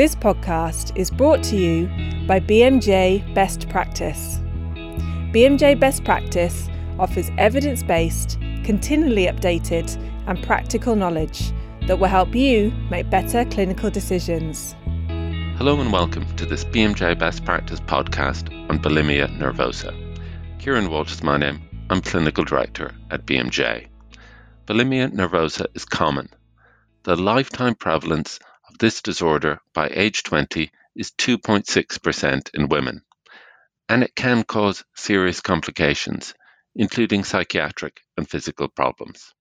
This podcast is brought to you by BMJ Best Practice. BMJ Best Practice offers evidence based, continually updated, and practical knowledge that will help you make better clinical decisions. Hello and welcome to this BMJ Best Practice podcast on bulimia nervosa. Kieran Walsh is my name. I'm clinical director at BMJ. Bulimia nervosa is common. The lifetime prevalence this disorder by age 20 is 2.6% in women, and it can cause serious complications, including psychiatric and physical problems.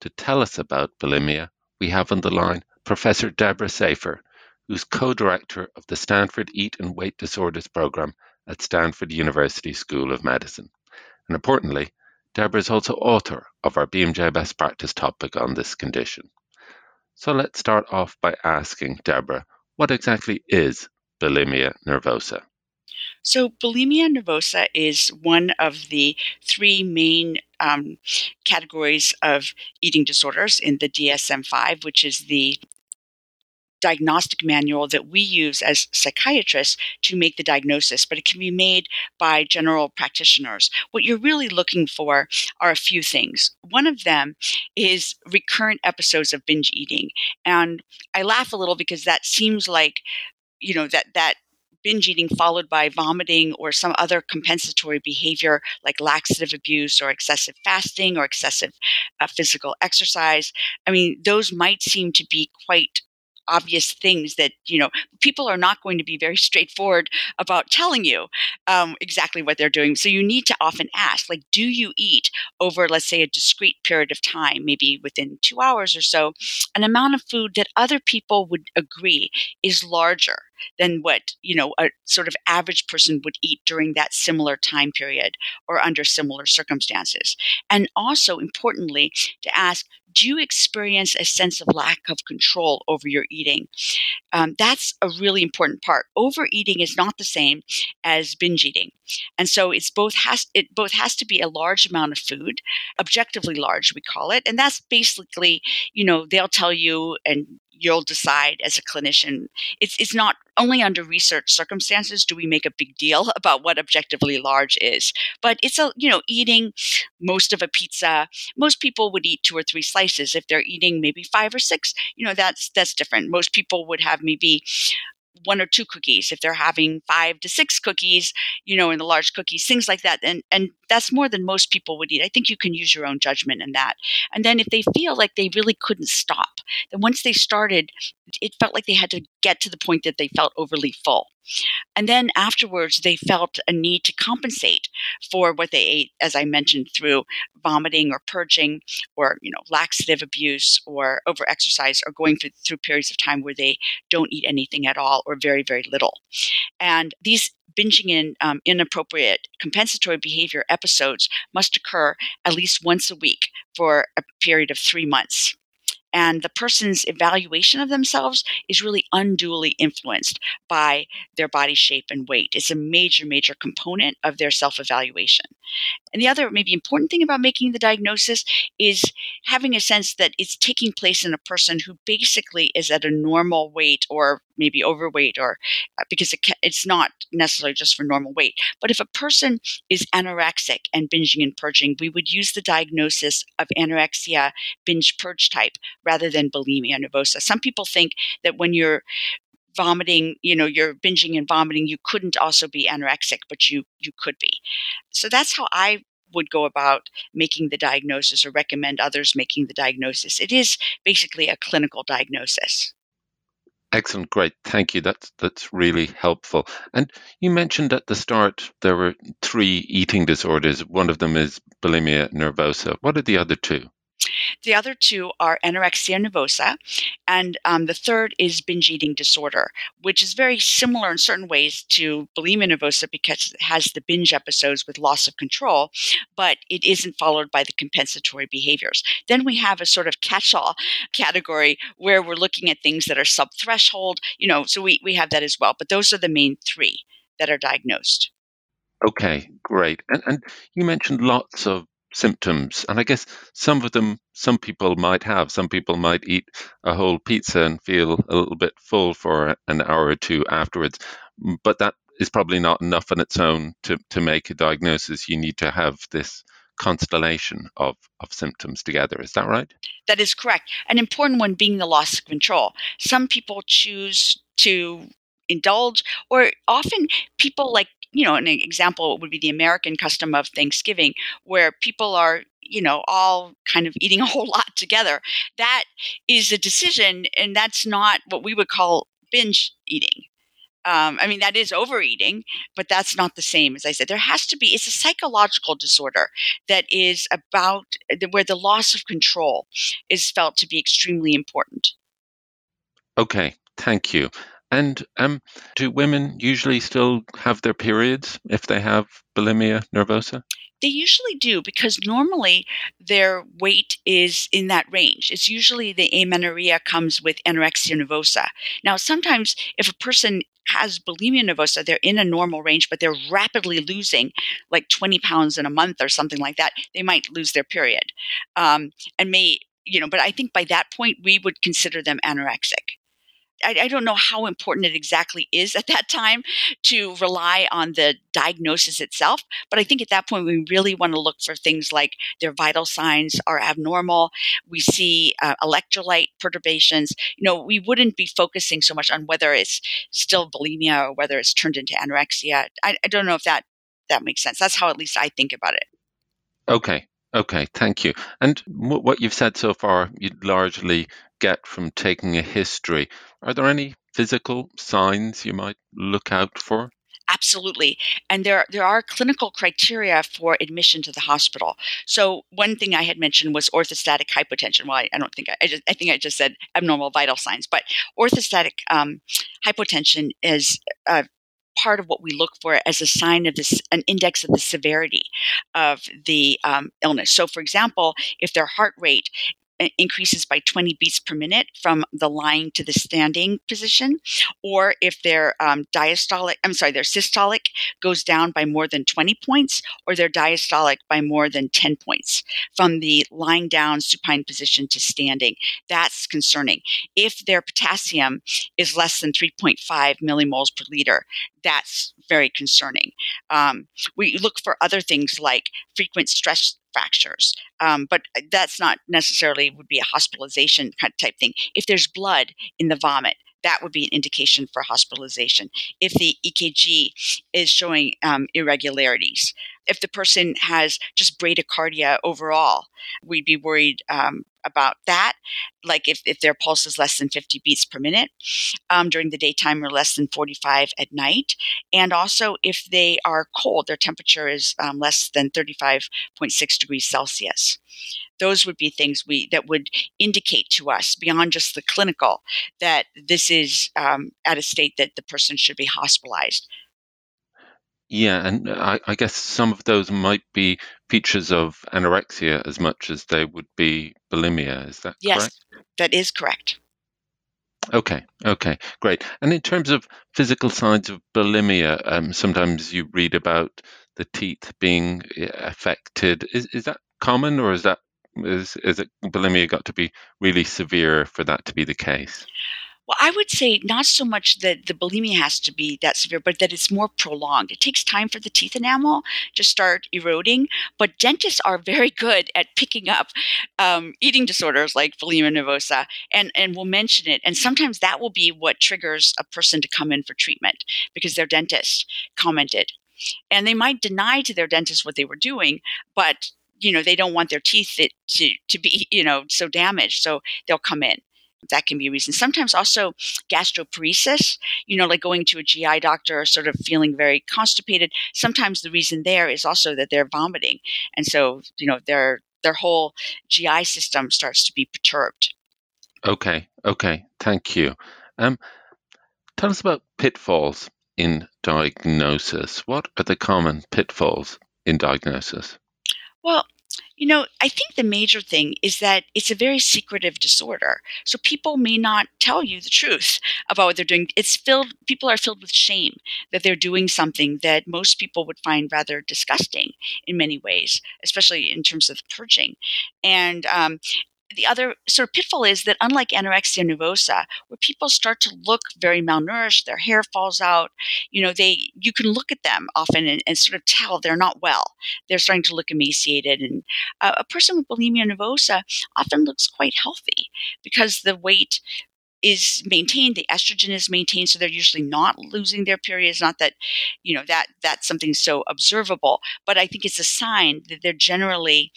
To tell us about bulimia, we have on the line Professor Deborah Safer, who's co director of the Stanford Eat and Weight Disorders Program at Stanford University School of Medicine. And importantly, Deborah is also author of our BMJ Best Practice topic on this condition. So let's start off by asking Deborah, what exactly is bulimia nervosa? So, bulimia nervosa is one of the three main um, categories of eating disorders in the DSM 5, which is the diagnostic manual that we use as psychiatrists to make the diagnosis, but it can be made by general practitioners. What you're really looking for are a few things. One of them is recurrent episodes of binge eating. And I laugh a little because that seems like, you know, that that binge eating followed by vomiting or some other compensatory behavior like laxative abuse or excessive fasting or excessive uh, physical exercise. I mean, those might seem to be quite obvious things that you know people are not going to be very straightforward about telling you um, exactly what they're doing. So you need to often ask like do you eat over let's say a discrete period of time maybe within two hours or so? An amount of food that other people would agree is larger than what you know a sort of average person would eat during that similar time period or under similar circumstances. And also importantly to ask do you experience a sense of lack of control over your eating? Um, that's a really important part. Overeating is not the same as binge eating, and so it's both has it both has to be a large amount of food, objectively large we call it, and that's basically you know they'll tell you and you'll decide as a clinician. It's it's not only under research circumstances do we make a big deal about what objectively large is, but it's a you know eating most of a pizza. Most people would eat two or three slices. If they're eating maybe five or six, you know that's that's different. Most people would have maybe one or two cookies if they're having five to six cookies you know in the large cookies things like that and and that's more than most people would eat i think you can use your own judgment in that and then if they feel like they really couldn't stop then once they started it felt like they had to get to the point that they felt overly full and then afterwards, they felt a need to compensate for what they ate, as I mentioned, through vomiting or purging or, you know, laxative abuse or overexercise or going through, through periods of time where they don't eat anything at all or very, very little. And these binging in um, inappropriate compensatory behavior episodes must occur at least once a week for a period of three months and the person's evaluation of themselves is really unduly influenced by their body shape and weight. It's a major, major component of their self evaluation. And the other, maybe important thing about making the diagnosis is having a sense that it's taking place in a person who basically is at a normal weight or maybe overweight or uh, because it, it's not necessarily just for normal weight. But if a person is anorexic and binging and purging, we would use the diagnosis of anorexia binge purge type rather than bulimia nervosa. Some people think that when you're vomiting you know you're binging and vomiting you couldn't also be anorexic but you you could be so that's how i would go about making the diagnosis or recommend others making the diagnosis it is basically a clinical diagnosis Excellent, great, thank you. That's that's really helpful. And you mentioned at the start there were three eating disorders. One of them is bulimia nervosa. What are the other two? The other two are anorexia nervosa, and um, the third is binge eating disorder, which is very similar in certain ways to bulimia nervosa because it has the binge episodes with loss of control, but it isn't followed by the compensatory behaviors. Then we have a sort of catch all category where we're looking at things that are sub threshold, you know, so we, we have that as well. But those are the main three that are diagnosed. Okay, great. And, and you mentioned lots of symptoms. And I guess some of them, some people might have. Some people might eat a whole pizza and feel a little bit full for an hour or two afterwards. But that is probably not enough on its own to, to make a diagnosis. You need to have this constellation of, of symptoms together. Is that right? That is correct. An important one being the loss of control. Some people choose to indulge, or often people like you know, an example would be the American custom of Thanksgiving, where people are, you know, all kind of eating a whole lot together. That is a decision, and that's not what we would call binge eating. Um, I mean, that is overeating, but that's not the same. As I said, there has to be, it's a psychological disorder that is about where the loss of control is felt to be extremely important. Okay, thank you. And um, do women usually still have their periods if they have bulimia nervosa? They usually do because normally their weight is in that range. It's usually the amenorrhea comes with anorexia nervosa. Now, sometimes if a person has bulimia nervosa, they're in a normal range, but they're rapidly losing like 20 pounds in a month or something like that. They might lose their period um, and may, you know, but I think by that point we would consider them anorexic. I, I, don't know how important it exactly is at that time to rely on the diagnosis itself. But I think at that point, we really want to look for things like their vital signs are abnormal. We see uh, electrolyte perturbations. You know, we wouldn't be focusing so much on whether it's still bulimia or whether it's turned into anorexia. I, I don't know if that that makes sense. That's how at least I think about it. Okay. Okay, thank you. And what you've said so far, you'd largely get from taking a history. Are there any physical signs you might look out for? Absolutely. And there, there are clinical criteria for admission to the hospital. So one thing I had mentioned was orthostatic hypotension. Well, I, I don't think I, I, just, I think I just said abnormal vital signs, but orthostatic um, hypotension is a part of what we look for as a sign of this, an index of the severity of the um, illness. So, for example, if their heart rate increases by 20 beats per minute from the lying to the standing position, or if their um, diastolic, I'm sorry, their systolic goes down by more than 20 points, or their diastolic by more than 10 points from the lying down supine position to standing. That's concerning. If their potassium is less than 3.5 millimoles per liter, that's very concerning. Um, we look for other things like frequent stress fractures. Um, but uh, that's not necessarily would be a hospitalization kind of type thing. If there's blood in the vomit, that would be an indication for hospitalization. If the EKG is showing um, irregularities, if the person has just bradycardia overall, we'd be worried um, about that. Like if, if their pulse is less than 50 beats per minute um, during the daytime or less than 45 at night. And also if they are cold, their temperature is um, less than 35.6 degrees Celsius. Those would be things we that would indicate to us beyond just the clinical that this is um, at a state that the person should be hospitalized. Yeah, and I, I, guess some of those might be features of anorexia as much as they would be bulimia. Is that yes, correct? Yes, that is correct. Okay, okay, great. And in terms of physical signs of bulimia, um, sometimes you read about the teeth being eh, affected. Is is that common, or is that is is it bulimia got to be really severe for that to be the case? Well, I would say not so much that the bulimia has to be that severe, but that it's more prolonged. It takes time for the teeth enamel to start eroding, but dentists are very good at picking up um, eating disorders like bulimia nervosa and, and will mention it. And sometimes that will be what triggers a person to come in for treatment because their dentist commented. And they might deny to their dentist what they were doing, but you know they don't want their teeth to to be you know so damaged so they'll come in that can be a reason. Sometimes also gastroparesis, you know, like going to a GI doctor or sort of feeling very constipated. Sometimes the reason there is also that they're vomiting. And so, you know, their their whole GI system starts to be perturbed. Okay, okay, thank you. Um, tell us about pitfalls in diagnosis. What are the common pitfalls in diagnosis? Well, You know, I think the major thing is that it's a very secretive disorder. So people may not tell you the truth about what they're doing. It's filled, people are filled with shame that they're doing something that most people would find rather disgusting in many ways, especially in terms of purging. And um, the other sort of pitfall is that unlike anorexia nervosa where people start to look very malnourished their hair falls out you know they you can look at them often and, and sort of tell they're not well. They're starting to look emaciated and uh, a person with bulimia nervosa often looks quite healthy because the weight is maintained the estrogen is maintained so they're usually not losing their periods not that you know that that's something so observable but i think it's a sign that they're generally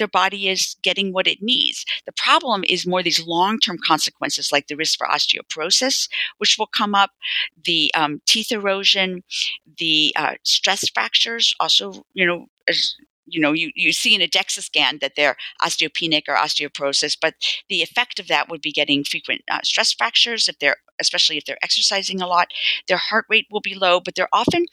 their body is getting what it needs. The problem is more these long term consequences, like the risk for osteoporosis, which will come up, the um, teeth erosion, the uh, stress fractures, also, you know, you know, you, you see in a DEXA scan that they're osteopenic or osteoporosis, but the effect of that would be getting frequent uh, stress fractures if they're especially if they're exercising a lot. Their heart rate will be low, but they're often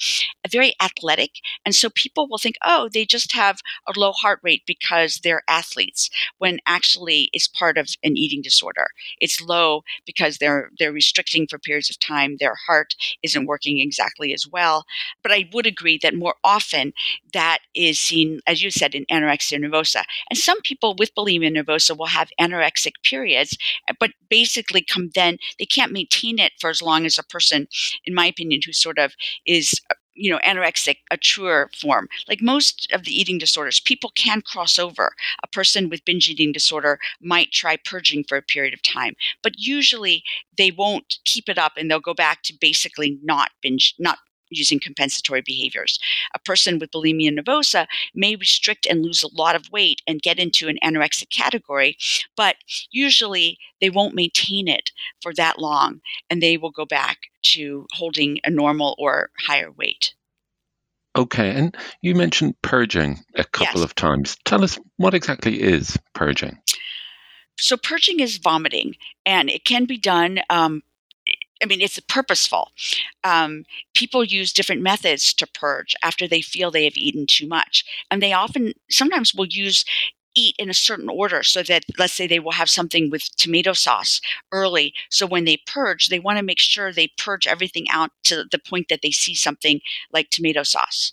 very athletic. And so people will think, oh, they just have a low heart rate because they're athletes, when actually it's part of an eating disorder. It's low because they're they're restricting for periods of time. Their heart isn't working exactly as well. But I would agree that more often that is seen, as you said, in anorexia nervosa. And some people with bulimia nervosa will have anorexic periods, but basically come then they can't maintain maintain it for as long as a person, in my opinion, who sort of is uh, you know anorexic a truer form like most of the eating disorders people can cross over a person with binge eating disorder might try purging for a period of time but usually they won't keep it up and they'll go back to basically not binge not using compensatory behaviors. A person with bulimia nervosa may restrict and lose a lot of weight and get into an anorexic category, but usually they won't maintain it for that long and they will go back to holding a normal or higher weight. Okay, and you mentioned purging a couple yes. of times. Tell us what exactly is purging? So, purging is vomiting, and it can be done um, I mean, it's purposeful. Um, people use different methods to purge after they feel they have eaten too much. And they often, sometimes will use eat in a certain order so that let's say they will have something with tomato sauce early so when they purge they want to make sure they purge everything out to the point that they see something like tomato sauce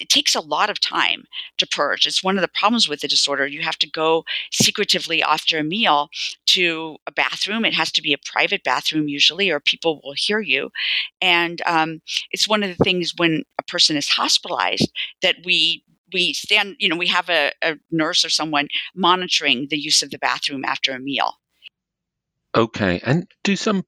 it takes a lot of time to purge. It's one of the problems with the disorder. You have to go secretively after a meal to a bathroom. It has to be a private bathroom usually, or people will hear you. And um, it's one of the things when a person is hospitalized that we we stand, you know, we have a, a nurse or someone monitoring the use of the bathroom after a meal. Okay, and do some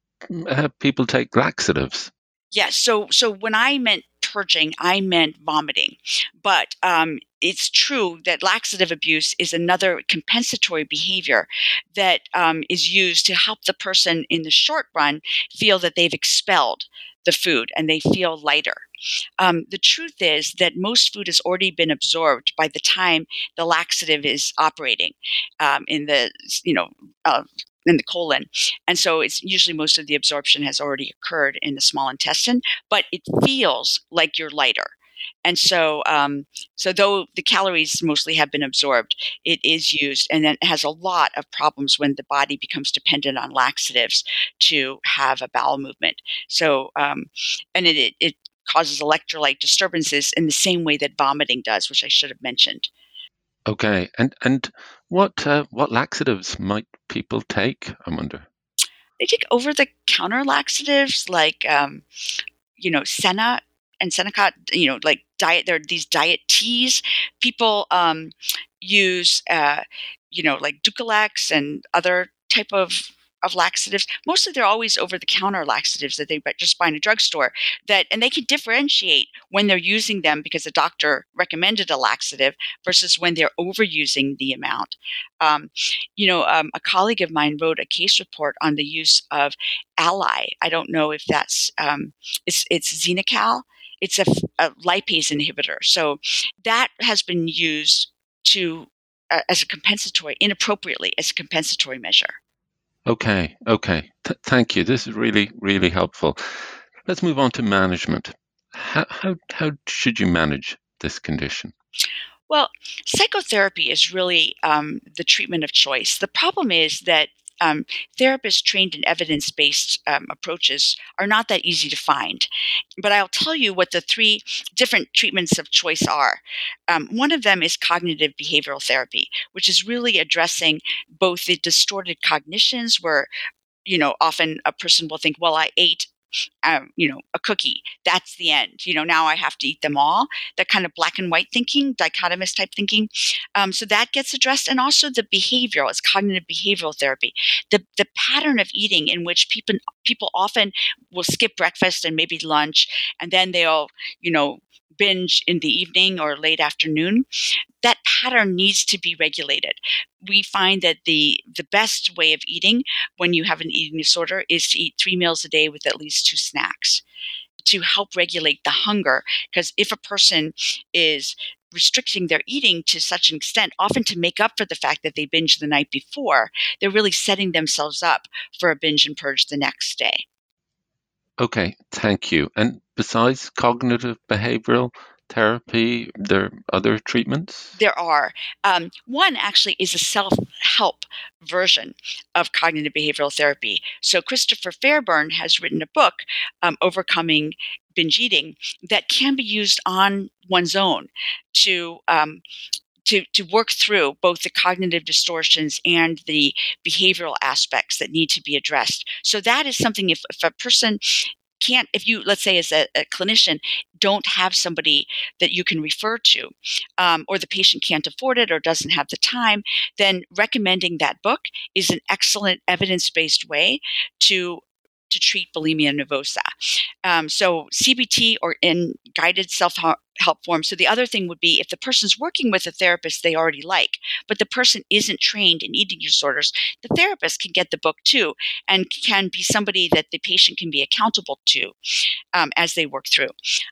uh, people take laxatives? Yes. So so when I meant purging, I meant vomiting. But um, it's true that laxative abuse is another compensatory behavior that um, is used to help the person in the short run feel that they've expelled the food and they feel lighter. Um, the truth is that most food has already been absorbed by the time the laxative is operating um, in the you know uh, in the colon. And so it's usually most of the absorption has already occurred in the small intestine, but it feels like you're lighter. And so, um, so though the calories mostly have been absorbed, it is used, and then it has a lot of problems when the body becomes dependent on laxatives to have a bowel movement. So, um, and it, it, it causes electrolyte disturbances in the same way that vomiting does, which I should have mentioned. Okay, and and what uh, what laxatives might people take? I wonder. They take over the counter laxatives like um, you know Senna and Senokot. You know, like diet. There are these diet teas. People um, use uh, you know like Dulcolax and other type of of laxatives. Mostly they're always over the counter laxatives that they just buy in a drugstore. That and they can differentiate when they're using them because the doctor recommended a laxative versus when they're overusing the amount. Um, you know, um, a colleague of mine wrote a case report on the use of Alli. I don't know if that's um, it's it's Xenical. It's a, a lipase inhibitor. So that has been used to uh, as a compensatory inappropriately as a compensatory measure. Okay, okay. Th- thank you. This is really, really helpful. Let's move on to management. How, how, how should you manage this condition? Well, psychotherapy is really um, the treatment of choice. The problem is that um, therapists trained in evidence based um, approaches are not that easy to find. But I'll tell you what the three different treatments of choice are. Um, one of them is cognitive behavioral therapy, which is really addressing both the distorted cognitions where you know often a person will think well i ate um, you know, a cookie. That's the end. You know, now I have to eat them all. That kind of black and white thinking, dichotomous type thinking. Um, so that gets addressed, and also the behavioral. It's cognitive behavioral therapy. The the pattern of eating in which people people often will skip breakfast and maybe lunch, and then they'll you know binge in the evening or late afternoon, that pattern needs to be regulated. We find that the the best way of eating when you have an eating disorder is to eat 3 meals a day with at least two snacks to help regulate the hunger because if a person is restricting their eating to such an extent, often to make up for the fact that they binged the night before, they're really setting themselves up for a binge and purge the next day. Okay, thank you. And besides cognitive behavioral therapy, there are other treatments? There are. Um, one actually is a self help version of cognitive behavioral therapy. So, Christopher Fairburn has written a book, um, Overcoming Binge Eating, that can be used on one's own to um, to, to work through both the cognitive distortions and the behavioral aspects that need to be addressed. So that is something if, if a person can't if you let's say as a, a, clinician don't have somebody that you can refer to um, or the patient can't afford it or doesn't have the time then recommending that book is an excellent evidence-based way to to treat bulimia nervosa. Um, so CBT or in guided self help form. So the other thing would be if the person's working with a therapist they already like, but the person isn't trained in eating disorders, the therapist can get the book too and can be somebody that the patient can be accountable to um, as they work through.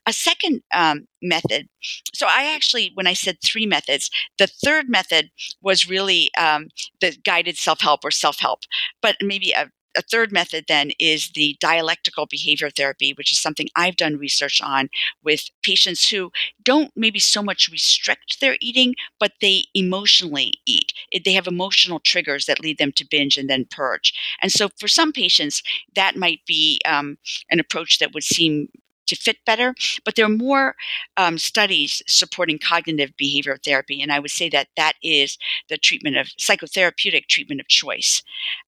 A second um, method. So I actually, when I said three methods, the third method was really um, the guided self help or self help, but maybe a a third method then is the dialectical behavior therapy, which is something I've done research on with patients who don't maybe so much restrict their eating, but they emotionally eat. They have emotional triggers that lead them to binge and then purge. And so for some patients, that might be um, an approach that would seem to fit better. But there are more um, studies supporting cognitive behavioral therapy, and I would say that that is the treatment of psychotherapeutic treatment of choice.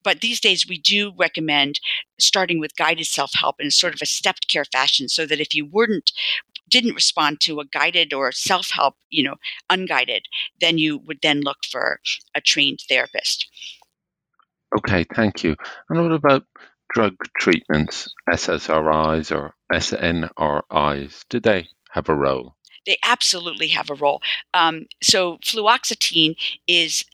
But these days, we do recommend starting with guided self help in sort of a stepped care fashion, so that if you weren't didn't respond to a guided or self help, you know, unguided, then you would then look for a trained therapist. Okay, thank you. And what about drug treatments, SSRIs or SNRIs, do they have a role? They absolutely have a role. Um, so fluoxetine is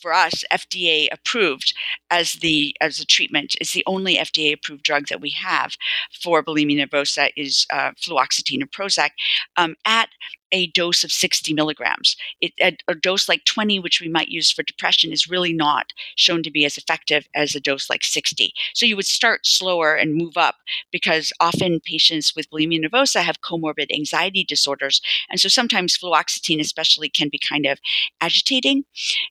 for us FDA approved as the as a treatment. It's the only FDA approved drug that we have for bulimia nervosa is uh, fluoxetine or Prozac um, at a dose of 60 milligrams. It, a, a, dose like 20, which we might use for depression, is really not shown to be as effective as a dose like 60. So you would start slower and move up because often patients with bulimia nervosa have comorbid anxiety disorders. And so sometimes fluoxetine, especially, can be kind of agitating.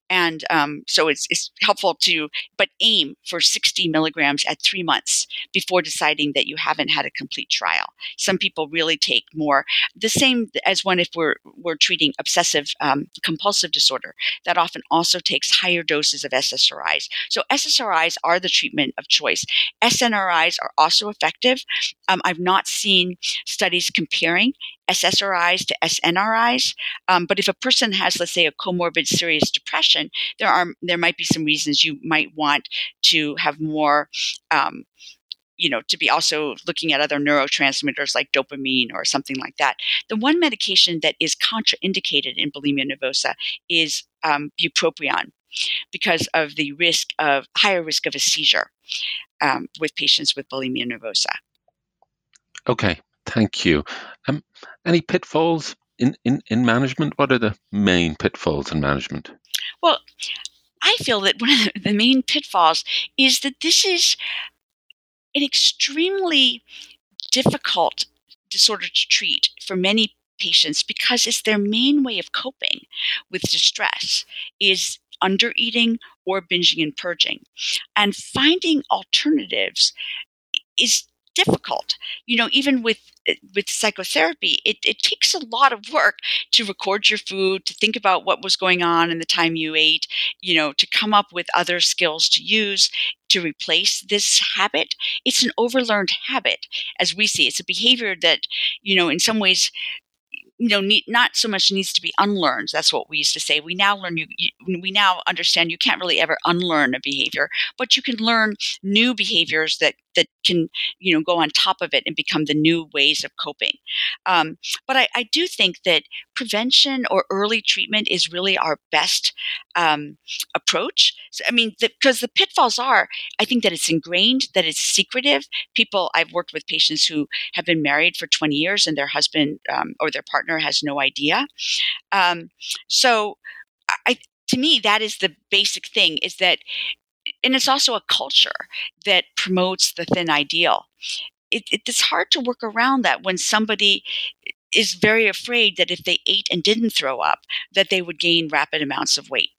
And um, so it's, it's helpful to, but aim for 60 milligrams at three months before deciding that you haven't had a complete trial. Some people really take more, the same as one if we're we're treating obsessive um, compulsive disorder, that often also takes higher doses of SSRIs. So SSRIs are the treatment of choice. SNRIs are also effective. Um, I've not seen studies comparing SSRIs to SNRIs. Um, but if a person has, let's say, a comorbid serious depression, there are there might be some reasons you might want to have more um, you know, to be also looking at other neurotransmitters like dopamine or something like that. The one medication that is contraindicated in bulimia nervosa is um, bupropion because of the risk of higher risk of a seizure um, with patients with bulimia nervosa. Okay, thank you. Um, any pitfalls in, in, in management? What are the main pitfalls in management? Well, I feel that one of the main pitfalls is that this is an extremely difficult disorder to treat for many patients because it's their main way of coping with distress is under eating or binging and purging. And finding alternatives is difficult. You know, even with with psychotherapy, it, it takes a lot of work to record your food, to think about what was going on in the time you ate, you know, to come up with other skills to use to replace this habit. It's an overlearned habit, as we see. It's a behavior that, you know, in some ways you know need, not so much needs to be unlearned that's what we used to say we now learn you, you, we now understand you can't really ever unlearn a behavior but you can learn new behaviors that that can you know go on top of it and become the new ways of coping um, but I, I, do think that prevention or early treatment is really our best um, approach i mean because the, the pitfalls are i think that it's ingrained that it's secretive people i've worked with patients who have been married for 20 years and their husband um, or their partner has no idea um, so I, to me that is the basic thing is that and it's also a culture that promotes the thin ideal. It, it's hard to work around that when somebody is very afraid that if they ate and didn't throw up, that they would gain rapid amounts of weight.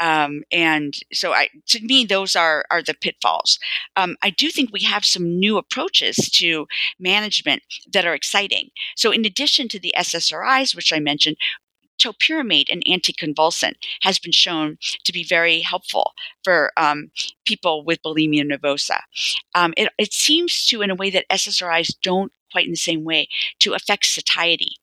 Um, and so, I, to me, those are are the pitfalls. Um, I do think we have some new approaches to management that are exciting. So, in addition to the SSRIs, which I mentioned, topiramate, an anticonvulsant, has been shown to be very helpful for um, people with bulimia nervosa. Um, it, it seems to, in a way that SSRIs don't quite in the same way, to affect satiety.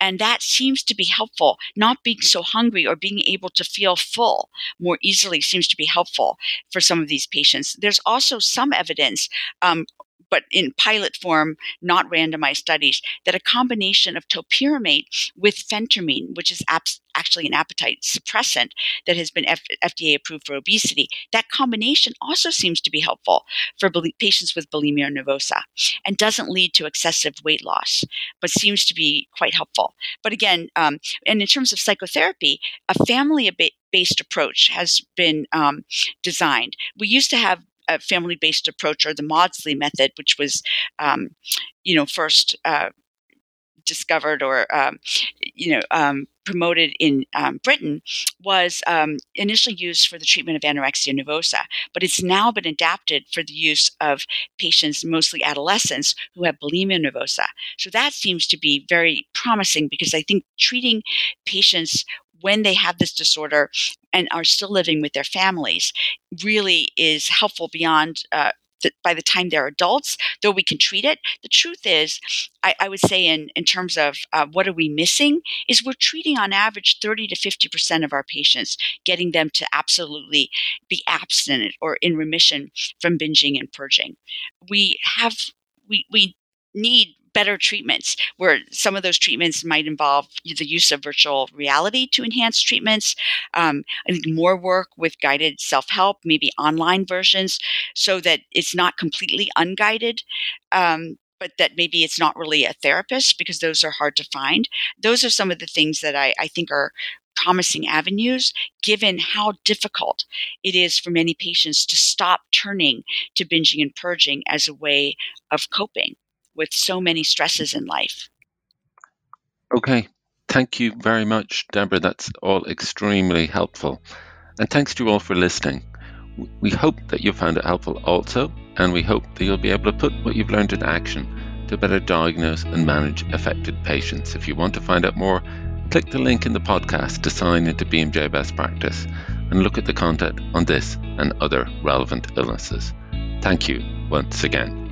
And that seems to be helpful. Not being so hungry or being able to feel full more easily seems to be helpful for some of these patients. There's also some evidence um, but in pilot form, not randomized studies, that a combination of topiramate with phentermine, which is actually an appetite suppressant that has been F- FDA approved for obesity, that combination also seems to be helpful for patients with bulimia nervosa and doesn't lead to excessive weight loss, but seems to be quite helpful. But again, um, and in terms of psychotherapy, a family based approach has been um, designed. We used to have a family-based approach or the Maudsley method, which was, um, you know, first uh, discovered or um, you know um, promoted in um, Britain was um, initially used for the treatment of anorexia nervosa, but it's now been adapted for the use of patients, mostly adolescents, who have bulimia nervosa. So that seems to be very promising because I think treating patients when they have this disorder and are still living with their families really is helpful beyond uh, by the time they're adults, though we can treat it. The truth is, I, I would say, in, in terms of uh, what are we missing, is we're treating on average 30 to 50% of our patients, getting them to absolutely be abstinent or in remission from binging and purging. We have, we, we need better treatments where some of those treatments might involve the use of virtual reality to enhance treatments. Um, I think more work with guided self help, maybe online versions, so that it's not completely unguided. Um, but that maybe it's not really a therapist because those are hard to find. Those are some of the things that I, I think are promising avenues given how difficult it is for many patients to stop turning to binging and purging as a way of coping with so many stresses in life. Okay. Thank you very much, Deborah. That's all extremely helpful. And thanks to you all for listening. We hope that you found it helpful also, and we hope that you'll be able to put what you've learned into action to better diagnose and manage affected patients. If you want to find out more, click the link in the podcast to sign into BMJ Best Practice and look at the content on this and other relevant illnesses. Thank you once again.